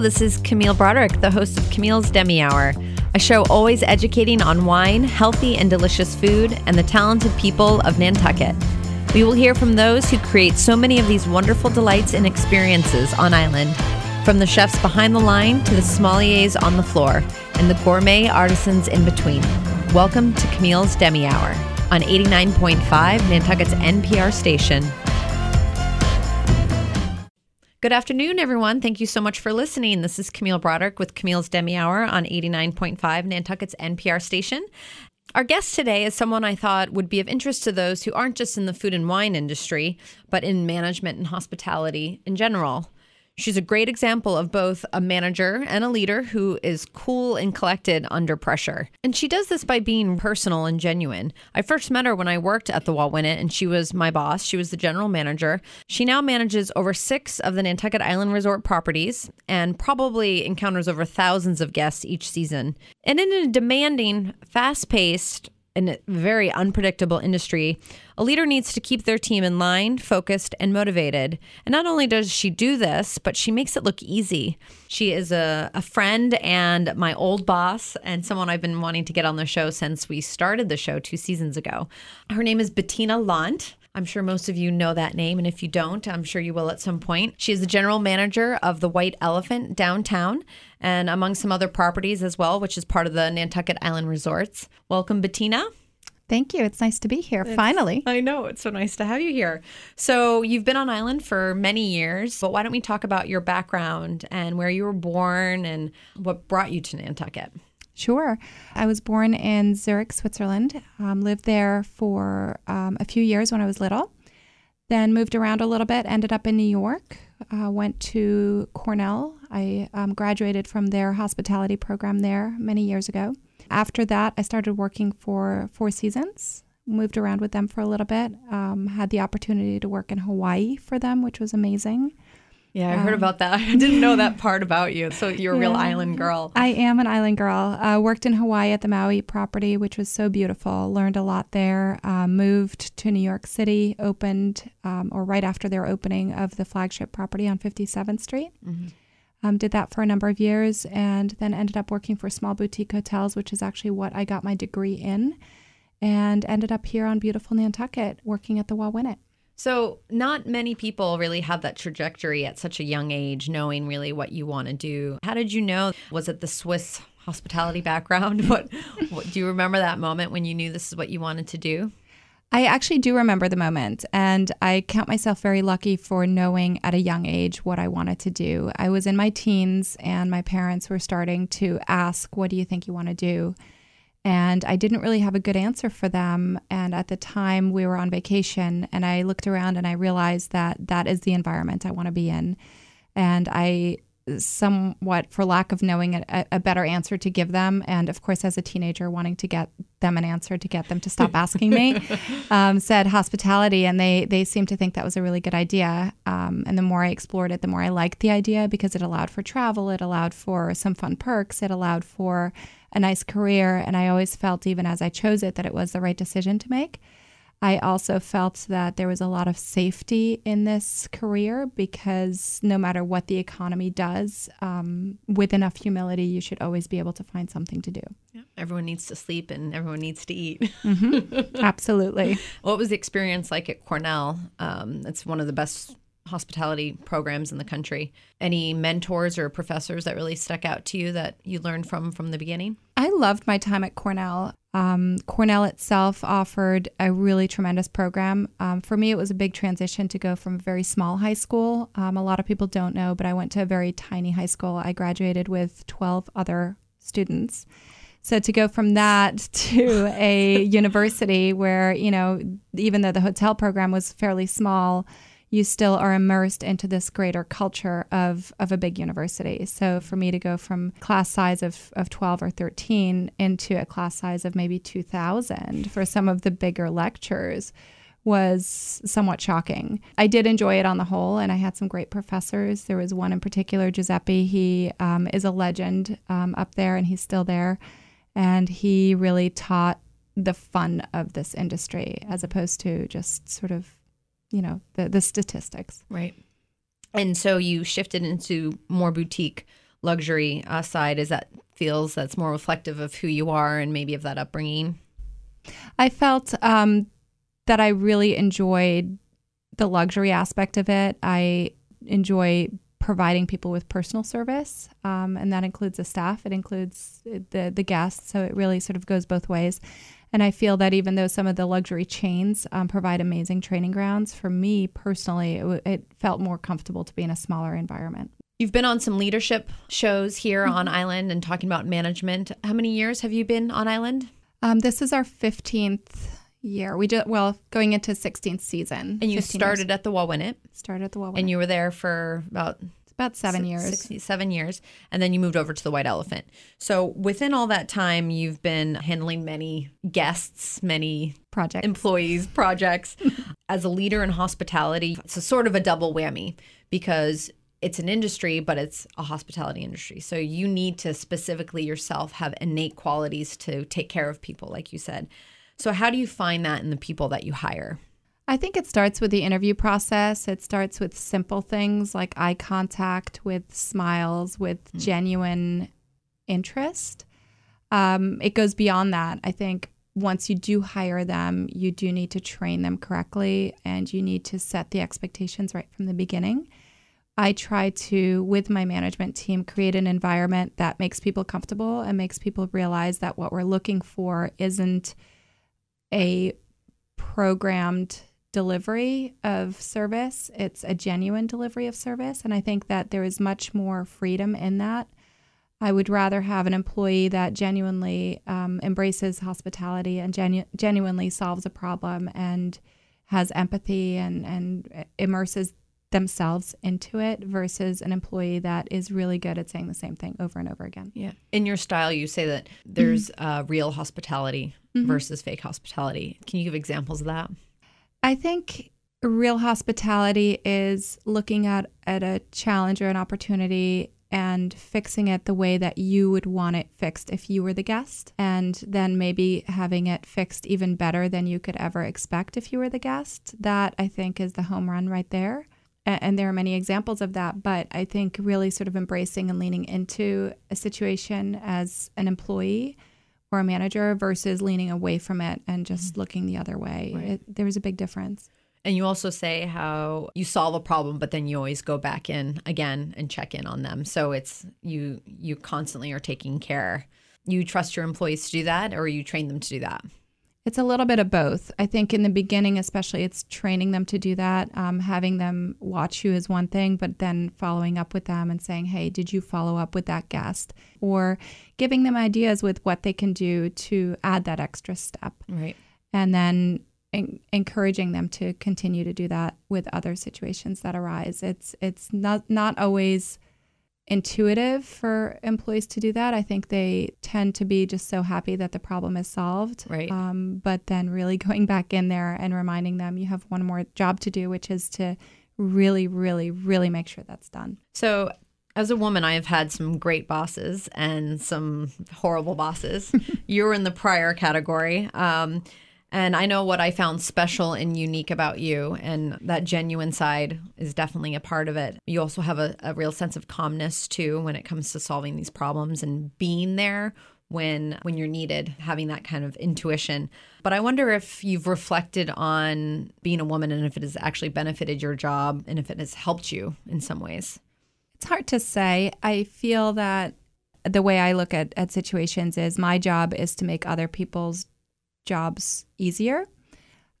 This is Camille Broderick, the host of Camille's Demi Hour, a show always educating on wine, healthy and delicious food, and the talented people of Nantucket. We will hear from those who create so many of these wonderful delights and experiences on island, from the chefs behind the line to the sommeliers on the floor, and the gourmet artisans in between. Welcome to Camille's Demi Hour on 89.5 Nantucket's NPR station. Good afternoon, everyone. Thank you so much for listening. This is Camille Broderick with Camille's Demi Hour on 89.5 Nantucket's NPR station. Our guest today is someone I thought would be of interest to those who aren't just in the food and wine industry, but in management and hospitality in general. She's a great example of both a manager and a leader who is cool and collected under pressure. And she does this by being personal and genuine. I first met her when I worked at the Wauwinet, and she was my boss. She was the general manager. She now manages over six of the Nantucket Island Resort properties and probably encounters over thousands of guests each season. And in a demanding, fast paced, a very unpredictable industry, a leader needs to keep their team in line, focused, and motivated. And not only does she do this, but she makes it look easy. She is a, a friend and my old boss, and someone I've been wanting to get on the show since we started the show two seasons ago. Her name is Bettina Landt. I'm sure most of you know that name, and if you don't, I'm sure you will at some point. She is the general manager of the White Elephant downtown and among some other properties as well, which is part of the Nantucket Island Resorts. Welcome, Bettina. Thank you. It's nice to be here, it's, finally. I know. It's so nice to have you here. So, you've been on island for many years, but why don't we talk about your background and where you were born and what brought you to Nantucket? Sure. I was born in Zurich, Switzerland, um, lived there for um, a few years when I was little, then moved around a little bit, ended up in New York, uh, went to Cornell. I um, graduated from their hospitality program there many years ago. After that, I started working for Four Seasons, moved around with them for a little bit, um, had the opportunity to work in Hawaii for them, which was amazing. Yeah, I heard um, about that. I didn't know that part about you. So you're a yeah, real island girl. I am an island girl. Uh, worked in Hawaii at the Maui property, which was so beautiful. Learned a lot there. Uh, moved to New York City, opened, um, or right after their opening of the flagship property on 57th Street. Mm-hmm. Um, did that for a number of years and then ended up working for small boutique hotels, which is actually what I got my degree in, and ended up here on beautiful Nantucket working at the Wauwinet. So, not many people really have that trajectory at such a young age, knowing really what you want to do. How did you know? Was it the Swiss hospitality background? What, what do you remember that moment when you knew this is what you wanted to do? I actually do remember the moment, and I count myself very lucky for knowing at a young age what I wanted to do. I was in my teens, and my parents were starting to ask, What do you think you want to do? And I didn't really have a good answer for them. And at the time, we were on vacation, and I looked around and I realized that that is the environment I want to be in. And I somewhat, for lack of knowing a, a, better answer to give them, and of course, as a teenager, wanting to get them an answer to get them to stop asking me, um, said hospitality, and they they seemed to think that was a really good idea. Um, and the more I explored it, the more I liked the idea because it allowed for travel, it allowed for some fun perks, it allowed for a nice career. And I always felt, even as I chose it, that it was the right decision to make. I also felt that there was a lot of safety in this career because no matter what the economy does, um, with enough humility, you should always be able to find something to do. Yeah. Everyone needs to sleep and everyone needs to eat. Mm-hmm. Absolutely. what was the experience like at Cornell? Um, it's one of the best hospitality programs in the country. Any mentors or professors that really stuck out to you that you learned from from the beginning? I loved my time at Cornell. Um, Cornell itself offered a really tremendous program. Um, for me, it was a big transition to go from a very small high school. Um, a lot of people don't know, but I went to a very tiny high school. I graduated with 12 other students. So to go from that to a university where, you know, even though the hotel program was fairly small, you still are immersed into this greater culture of, of a big university. So for me to go from class size of, of 12 or 13 into a class size of maybe 2,000 for some of the bigger lectures was somewhat shocking. I did enjoy it on the whole, and I had some great professors. There was one in particular, Giuseppe. He um, is a legend um, up there, and he's still there. And he really taught the fun of this industry as opposed to just sort of you know the the statistics right and so you shifted into more boutique luxury uh, side is that feels that's more reflective of who you are and maybe of that upbringing? I felt um, that I really enjoyed the luxury aspect of it. I enjoy providing people with personal service, um, and that includes the staff. It includes the the guests. So it really sort of goes both ways. And I feel that even though some of the luxury chains um, provide amazing training grounds, for me personally, it, w- it, felt more comfortable to be in a smaller environment. You've been on some leadership shows here mm-hmm. on Island and talking about management. How many years have you been on Island? Um, this is our 15th year. We just well going into 16th season. And you started years. at the Wauwinet. Started at the Wauwinet. And you were there for about about seven years. Six, seven years. And then you moved over to the White Elephant. So within all that time, you've been handling many guests, many projects, employees, projects. As a leader in hospitality, it's a sort of a double whammy because it's an industry, but it's a hospitality industry. So you need to specifically yourself have innate qualities to take care of people, like you said. So, how do you find that in the people that you hire? I think it starts with the interview process. It starts with simple things like eye contact, with smiles, with mm. genuine interest. Um, it goes beyond that. I think once you do hire them, you do need to train them correctly and you need to set the expectations right from the beginning. I try to, with my management team, create an environment that makes people comfortable and makes people realize that what we're looking for isn't a programmed delivery of service, it's a genuine delivery of service. And I think that there is much more freedom in that. I would rather have an employee that genuinely um, embraces hospitality and genu- genuinely solves a problem and has empathy and, and immerses themselves into it versus an employee that is really good at saying the same thing over and over again. Yeah. In your style, you say that there's mm-hmm. uh, real hospitality mm-hmm. versus fake hospitality. Can you give examples of that? I think real hospitality is looking at, at a challenge or an opportunity and fixing it the way that you would want it fixed if you were the guest, and then maybe having it fixed even better than you could ever expect if you were the guest. That I think is the home run right there and there are many examples of that but i think really sort of embracing and leaning into a situation as an employee or a manager versus leaning away from it and just mm-hmm. looking the other way. Right. it, there's a big difference. And you also say how you solve a problem but then you always go back in again and check in on them. So it's you you constantly are taking care. You trust your employees to do that or you train them to do that it's a little bit of both. I think in the beginning, especially, it's training them to do that. Um, having them watch you is one thing, but then following up with them and saying, hey, did you follow up with that guest? Or giving them ideas with what they can do to add that extra step. Right. And then en- encouraging them to continue to do that with other situations that arise. It's it's not not always intuitive for employees to do that. I think they tend to be just so happy that the problem is solved. Right. Um, but then really going back in there and reminding them you have one more job to do, which is to really, really, really make sure that's done. So, as a woman, I have had some great bosses and some horrible bosses. You're in the prior category. Um, and I know what I found special and unique about you, and that genuine side is definitely a part of it. You also have a, a, real sense of calmness too when it comes to solving these problems and being there when when you're needed, having that kind of intuition. But I wonder if you've reflected on being a woman and if it has actually benefited your job and if it has helped you in some ways. It's hard to say. I feel that the way I look at, at situations is my job is to make other people's jobs easier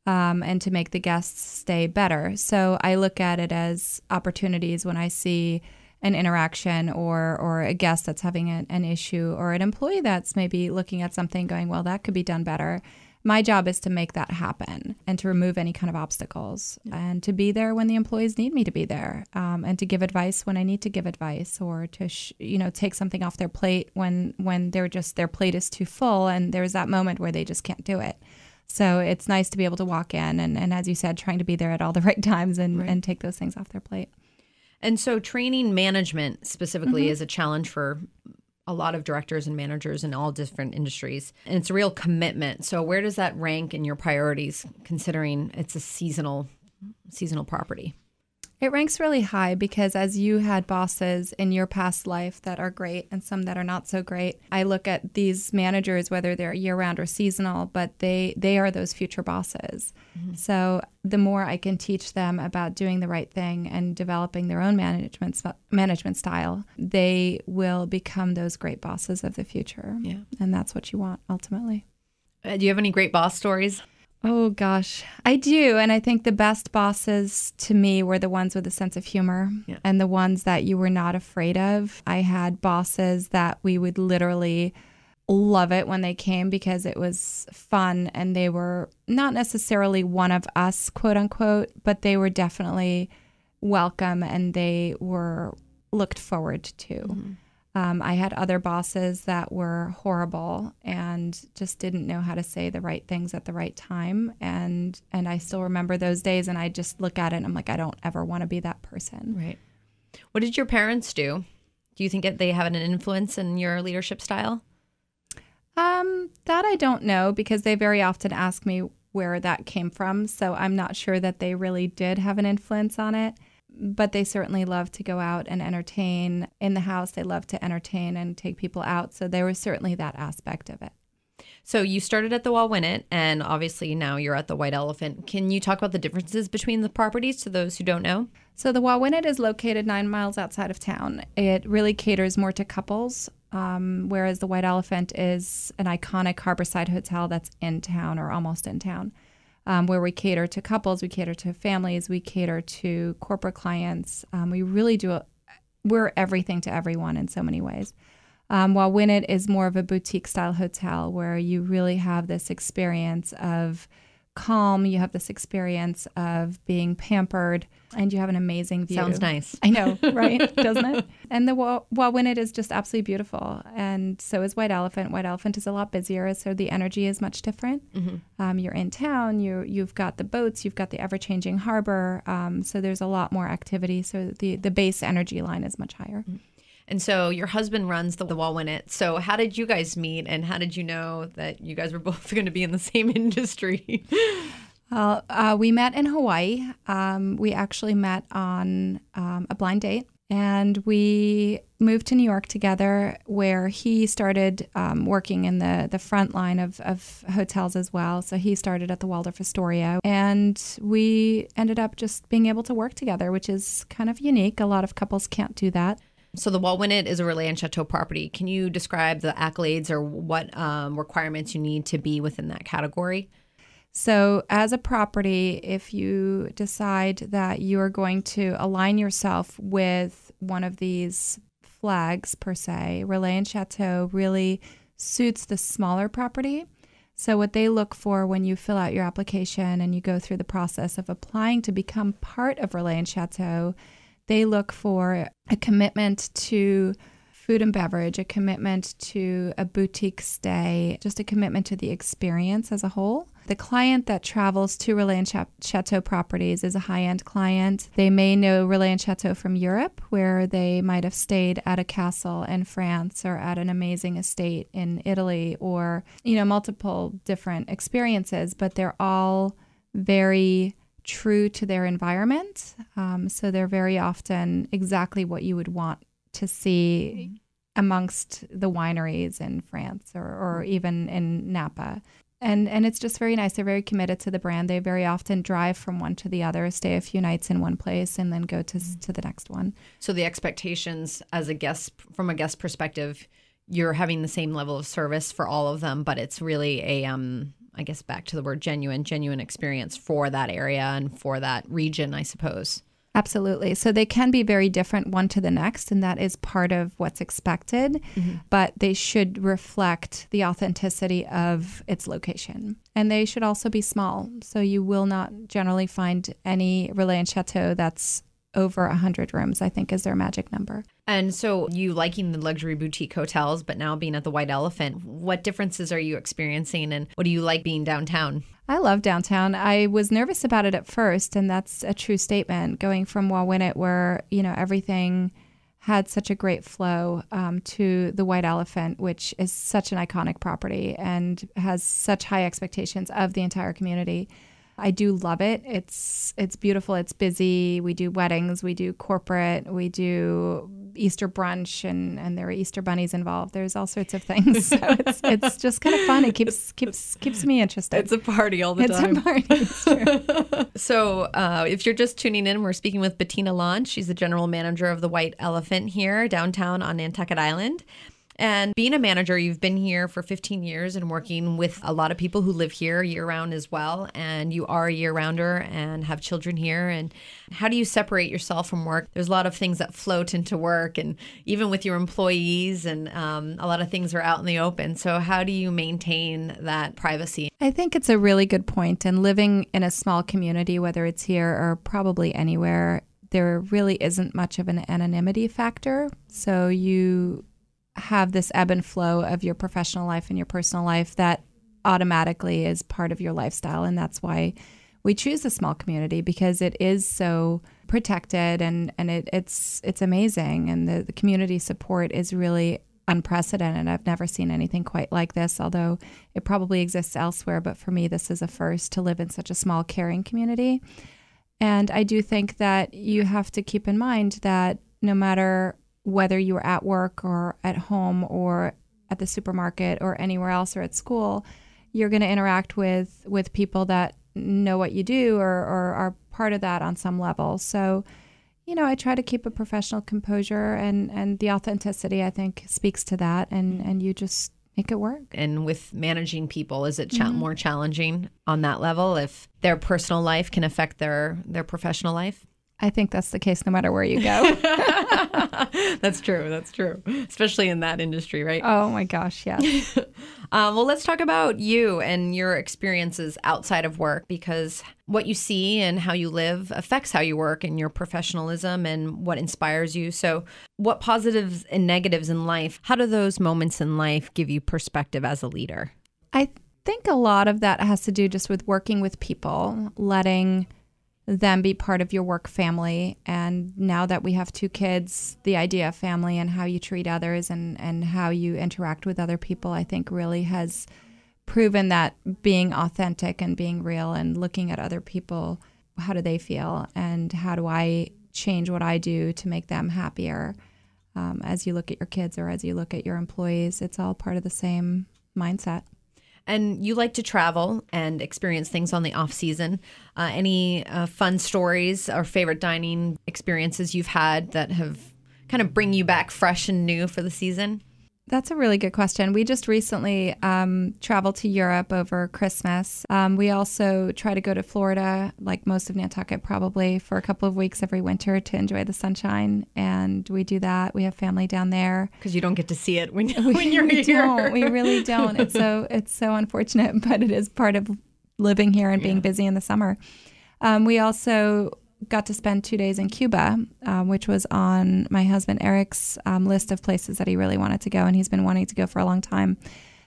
um, and to make the guests stay better. So I look at it as opportunities when I see an interaction or or a guest that's having an, an issue or an employee that's maybe looking at something going, well, that could be done better. My job is to make that happen and to remove any kind of obstacles and to be there when the employees need me to be there um, and to give advice when I need to give advice or to sh- you know take something off their plate when when they're just their plate is too full and there's that moment where they just can't do it. So it's nice to be able to walk in and, and as you said, trying to be there at all the right times and, right. and take those things off their plate. And so training management specifically mm-hmm. is a challenge for a lot of directors and managers in all different industries. And it's a real commitment. So where does that rank in your priorities considering it's a seasonal seasonal property? It ranks really high because as you had bosses in your past life that are great and some that are not so great, I look at these managers whether they're year round or seasonal, but they they are those future bosses. Mm-hmm. So the more I can teach them about doing the right thing and developing their own management management style, they will become those great bosses of the future. Yeah. And that's what you want ultimately. Uh, do you have any great boss stories? Oh gosh, I do. And I think the best bosses to me were the ones with a sense of humor yeah. and the ones that you were not afraid of. I had bosses that we would literally love it when they came because it was fun and they were not necessarily one of us, quote unquote, but they were definitely welcome and they were looked forward to. Mm-hmm. Um, I had other bosses that were horrible and just didn't know how to say the right things at the right time. And and I still remember those days. And I just look at it and I'm like, I don't ever want to be that person. Right. What did your parents do? Do you think that they have an influence in your leadership style? Um, that I don't know because they very often ask me where that came from. So I'm not sure that they really did have an influence on it but they certainly love to go out and entertain in the house. They love to entertain and take people out. So there was certainly that aspect of it. So you started at the Wauwinet, and obviously now you're at the White Elephant. Can you talk about the differences between the properties to those who don't know? So the Wauwinet is located nine miles outside of town. It really caters more to couples, um, whereas the White Elephant is an iconic harborside hotel that's in town or almost in town um, where we cater to couples, we cater to families, we cater to corporate clients. Um, we really do, a, we're everything to everyone in so many ways. Um, Winnet is more of a boutique style hotel where you really have this experience of calm, you have this experience of being pampered, and you have an amazing view. Sounds nice. I know, right? Doesn't it? And the Wauwinet is just absolutely beautiful. And so is White Elephant. White Elephant is a lot busier, so the energy is much different. Mm-hmm. Um, you're in town, you, you've got the boats, you've got the ever changing harbor. Um, so there's a lot more activity. So the, the base energy line is much higher. Mm-hmm. And so your husband runs the, the Wauwinet. So how did you guys meet and how did you know that you guys were both going to be in the same industry? Uh, we met in Hawaii. Um, we actually met on um, a blind date. And we moved to New York together, where he started um, working in the, the front line of, of hotels as well. So he started at the Waldorf Astoria. And we ended up just being able to work together, which is kind of unique. A lot of couples can't do that. So the Wauwinet is a Relais and Chateaux property. Can you describe the accolades or what um, requirements you need to be within that category? So, as a property, if you decide that you are going to align yourself with one of these flags per se, Relais and Chateaux really suits the smaller property. So, what they look for when you fill out your application and you go through the process of applying to become part of Relais and Chateaux they look for a commitment to food and beverage, a commitment to a boutique stay, just a commitment to the experience as a whole. The client that travels to Relais and Chateaux properties is a high end client. They may know Relais and Chateaux from Europe, where they might have stayed at a castle in France or at an amazing estate in Italy or, you know, multiple different experiences, but they're all very true to their environment. Um, so they're very often exactly what you would want to see mm-hmm. amongst the wineries in France or, or even in Napa. And, and it's just very nice. They're very committed to the brand. They very often drive from one to the other, stay a few nights in one place, and then go to, mm-hmm. to the next one. So the expectations as a guest, from a guest perspective, you're having the same level of service for all of them, but it's really a um, I guess back to the word genuine, genuine experience for that area and for that region, I suppose. Absolutely. So they can be very different one to the next, and that is part of what's expected, mm-hmm. but they should reflect the authenticity of its location. And they should also be small. So you will not generally find any Relais and Chateaux that's over 100 rooms, I think is their magic number. And so, you liking the luxury boutique hotels, but now being at the White Elephant, what differences are you experiencing and what do you like being downtown? I love downtown. I was nervous about it at first, and that's a true statement. Going from Wauwinet, where, you know, everything had such a great flow um, to the White Elephant, which is such an iconic property and has such high expectations of the entire community. I do love it. It's it's beautiful. It's busy. We do weddings. We do corporate. We do Easter brunch, and and there are Easter bunnies involved. There's all sorts of things. So it's it's just kind of fun. It keeps keeps keeps me interested. It's a party all the it's time. It's a party. It's true. So, uh, if you're just tuning in, we're speaking with Bettina Landt. She's the general manager of the White Elephant here downtown on Nantucket Island. And being a manager, you've been here for 15 years and working with a lot of people who live here year round as well. And you are a year rounder and have children here. And how do you separate yourself from work? There's a lot of things that float into work, and even with your employees, and um, a lot of things are out in the open. So, how do you maintain that privacy? I think it's a really good point. And living in a small community, whether it's here or probably anywhere, there really isn't much of an anonymity factor. So you have this ebb and flow of your professional life and your personal life that automatically is part of your lifestyle. And that's why we choose a small community because it is so protected and, and it, it's it's amazing. And the, the community support is really unprecedented. I've never seen anything quite like this, although it probably exists elsewhere. But for me, this is a first to live in such a small, caring community. And I do think that you have to keep in mind that no matter whether you are at work or at home or at the supermarket or anywhere else or at school, you're going to interact with with people that know what you do or, or are part of that on some level. So, you know, I try to keep a professional composure and and the authenticity I think speaks to that and mm. and you just make it work. And with managing people, is it cha- mm-hmm. more challenging on that level if their personal life can affect their their professional life? I think that's the case no matter where you go. that's true. That's true. Especially in that industry, right? oh my gosh, yes. Um, well, let's talk about you and your experiences outside of work because what you see and how you live affects how you work and your professionalism and what inspires you. So, what positives and negatives in life, how do those moments in life give you perspective as a leader? I think a lot of that has to do just with working with people, letting them be part of your work family. And now that we have two kids, the idea of family and how you treat others and, and how you interact with other people, I think really has proven that being authentic and being real and looking at other people, how do they feel? And how do I change what I do to make them happier? Um, as you look at your kids or as you look at your employees, it's all part of the same mindset. And you like to travel and experience things on the off season. Uh, any uh, fun stories or favorite dining experiences you've had that have kind of bring you back fresh and new for the season? That's a really good question. We just recently um, traveled to Europe over Christmas. Um, we also try to go to Florida, like most of Nantucket, probably for a couple of weeks every winter to enjoy the sunshine. And we do that. We have family down there because you don't get to see it when, when you're we here. Don't. We really don't. It's so it's so unfortunate, but it is part of living here and being yeah. busy in the summer. Um, we also got to spend two days in Cuba, um, which was on my husband Eric's um, list of places that he really wanted to go, and he's been wanting to go for a long time.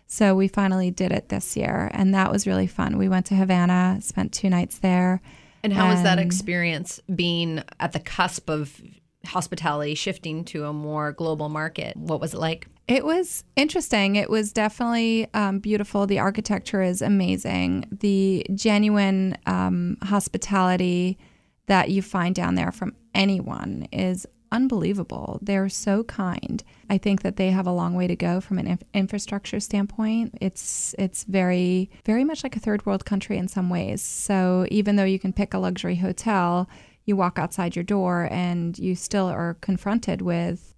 So we finally did it this year, and that was really fun. We went to Havana, spent two nights there. And how and, was that experience being at the cusp of hospitality shifting to a more global market? What was it like? It was interesting. It was definitely um, beautiful. The architecture is amazing. The genuine um, hospitality that you find down there from anyone is unbelievable. They're so kind. I think that they have a long way to go from an inf- infrastructure standpoint. It's it's very very much like a third world country in some ways. So even though you can pick a luxury hotel, you walk outside your door and you still are confronted with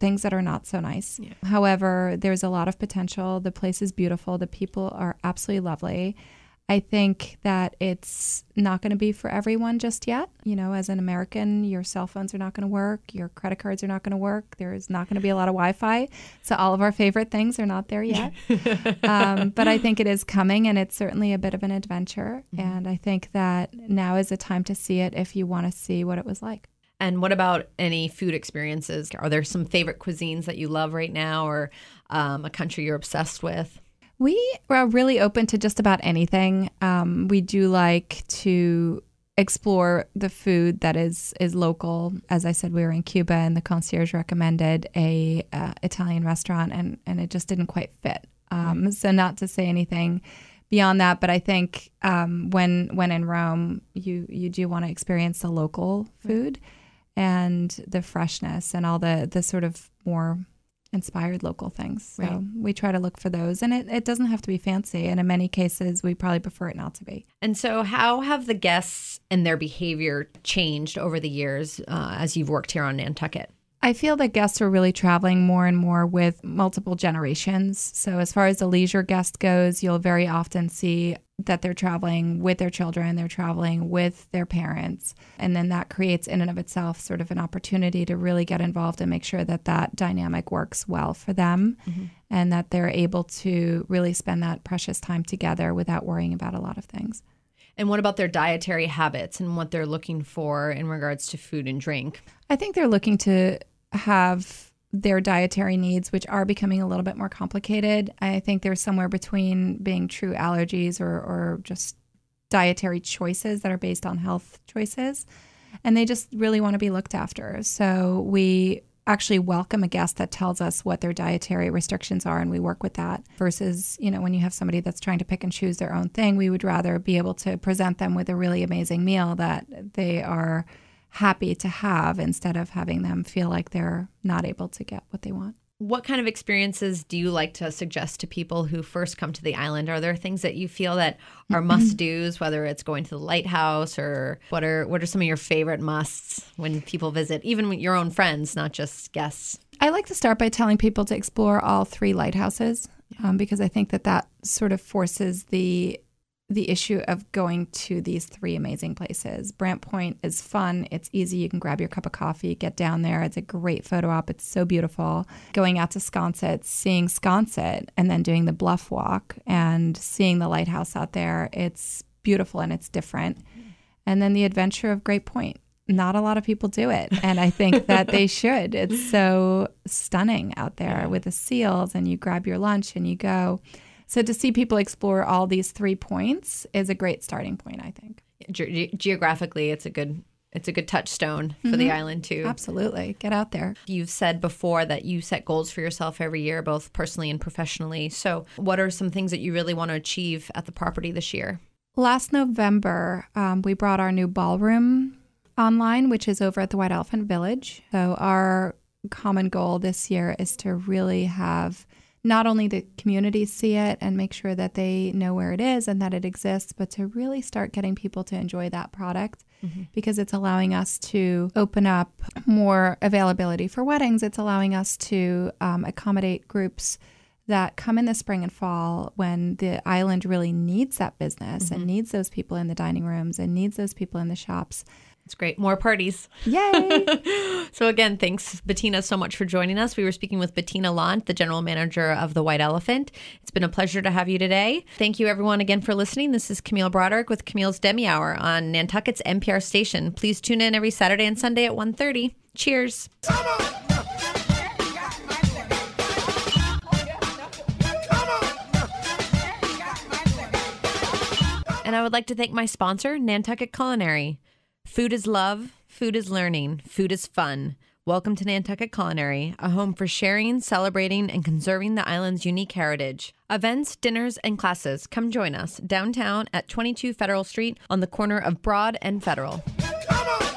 things that are not so nice. Yeah. However, there's a lot of potential. The place is beautiful. The people are absolutely lovely. I think that it's not going to be for everyone just yet. You know, as an American, your cell phones are not going to work, your credit cards are not going to work, there's not going to be a lot of Wi Fi. So, all of our favorite things are not there yet. um, but I think it is coming, and it's certainly a bit of an adventure. Mm-hmm. And I think that now is a time to see it if you want to see what it was like. And what about any food experiences? Are there some favorite cuisines that you love right now or um, a country you're obsessed with? We are really open to just about anything. Um, we do like to explore the food that is is local. As I said, we were in Cuba, and the concierge recommended a uh, Italian restaurant, and and it just didn't quite fit. Um, so not to say anything beyond that. But I think um, when when in Rome, you you do want to experience the local food and the freshness and all the the sort of more inspired local things. So Right. we try to look for those, and it, it doesn't have to be fancy. And in many cases, we probably prefer it not to be. And so, how have the guests and their behavior changed over the years uh, as you've worked here on Nantucket? I feel that guests are really traveling more and more with multiple generations. So, as far as the leisure guest goes, you'll very often see that they're traveling with their children, they're traveling with their parents. And then that creates, in and of itself, sort of an opportunity to really get involved and make sure that that dynamic works well for them mm-hmm. and that they're able to really spend that precious time together without worrying about a lot of things. And what about their dietary habits and what they're looking for in regards to food and drink? I think they're looking to have their dietary needs, which are becoming a little bit more complicated. I think they're somewhere between being true allergies or, or just dietary choices that are based on health choices. And they just really want to be looked after. So we actually welcome a guest that tells us what their dietary restrictions are and we work with that versus you know when you have somebody that's trying to pick and choose their own thing we would rather be able to present them with a really amazing meal that they are happy to have instead of having them feel like they're not able to get what they want. What kind of experiences do you like to suggest to people who first come to the island? Are there things that you feel that are must dos, whether it's going to the lighthouse or what are what are some of your favorite musts when people visit, even with your own friends, not just guests? I like to start by telling people to explore all three lighthouses um, because I think that that sort of forces the the issue of going to these three amazing places. Brant Point is fun. It's easy. You can grab your cup of coffee, get down there. It's a great photo op. It's so beautiful. Going out to Sconset, seeing Sconset, and then doing the bluff walk and seeing the lighthouse out there. It's beautiful and it's different. And then the adventure of Great Point. Not a lot of people do it. And I think that they should. It's so stunning out there with the seals, and you grab your lunch and you go. So to see people explore all these three points is a great starting point, I think. Ge- geographically, it's a good it's a good touchstone for the island too. Absolutely. Get out there. You've said before that you set goals for yourself every year, both personally and professionally. So, what are some things that you really want to achieve at the property this year? Last November, um, we brought our new ballroom online, which is over at the White Elephant Village. So, our common goal this year is to really have not only the community see it and make sure that they know where it is and that it exists, but to really start getting people to enjoy that product because it's allowing us to open up more availability for weddings. It's allowing us to um, accommodate groups that come in the spring and fall when the island really needs that business and needs those people in the dining rooms and needs those people in the shops. It's great. More parties. Yay! So again, thanks Bettina so much for joining us. We were speaking with Bettina Landt, the general manager of the White Elephant. It's been a pleasure to have you today. Thank you everyone again for listening. This is Camille Broderick with Camille's Demi Hour on Nantucket's NPR station. Please tune in every Saturday and Sunday at 1:30. Cheers. And I would like to thank my sponsor, Nantucket Culinary. Food is love, food is learning, food is fun. Welcome to Nantucket Culinary, a home for sharing, celebrating, and conserving the island's unique heritage. Events, dinners, and classes. Come join us downtown at 22 Federal Street on the corner of Broad and Federal. Come on!